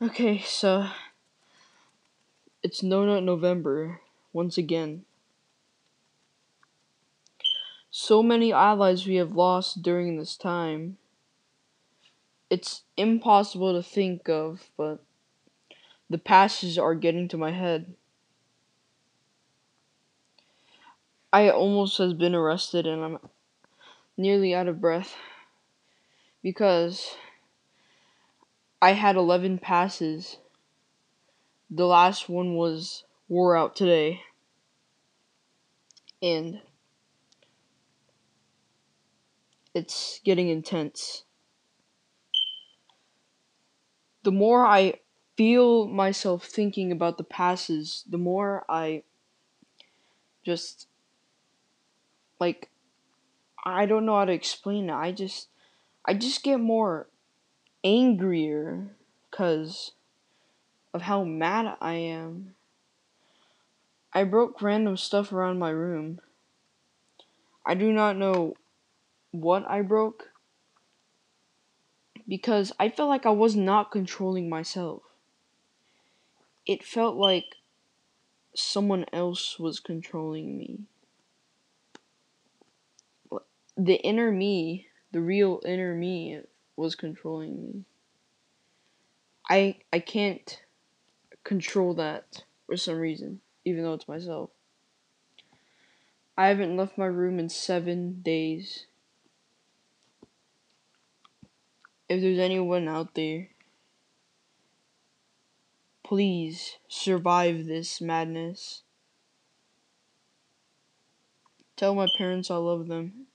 Okay, so it's No Nut November once again. So many allies we have lost during this time. It's impossible to think of, but the passes are getting to my head. I almost has been arrested and I'm nearly out of breath because I had 11 passes. The last one was wore out today. And it's getting intense. The more I feel myself thinking about the passes, the more I just like I don't know how to explain it. I just I just get more angrier cuz of how mad I am. I broke random stuff around my room. I do not know what I broke because I felt like I was not controlling myself. It felt like someone else was controlling me. The inner me, the real inner me was controlling me. I I can't control that for some reason, even though it's myself. I haven't left my room in 7 days. If there's anyone out there, please survive this madness. Tell my parents I love them.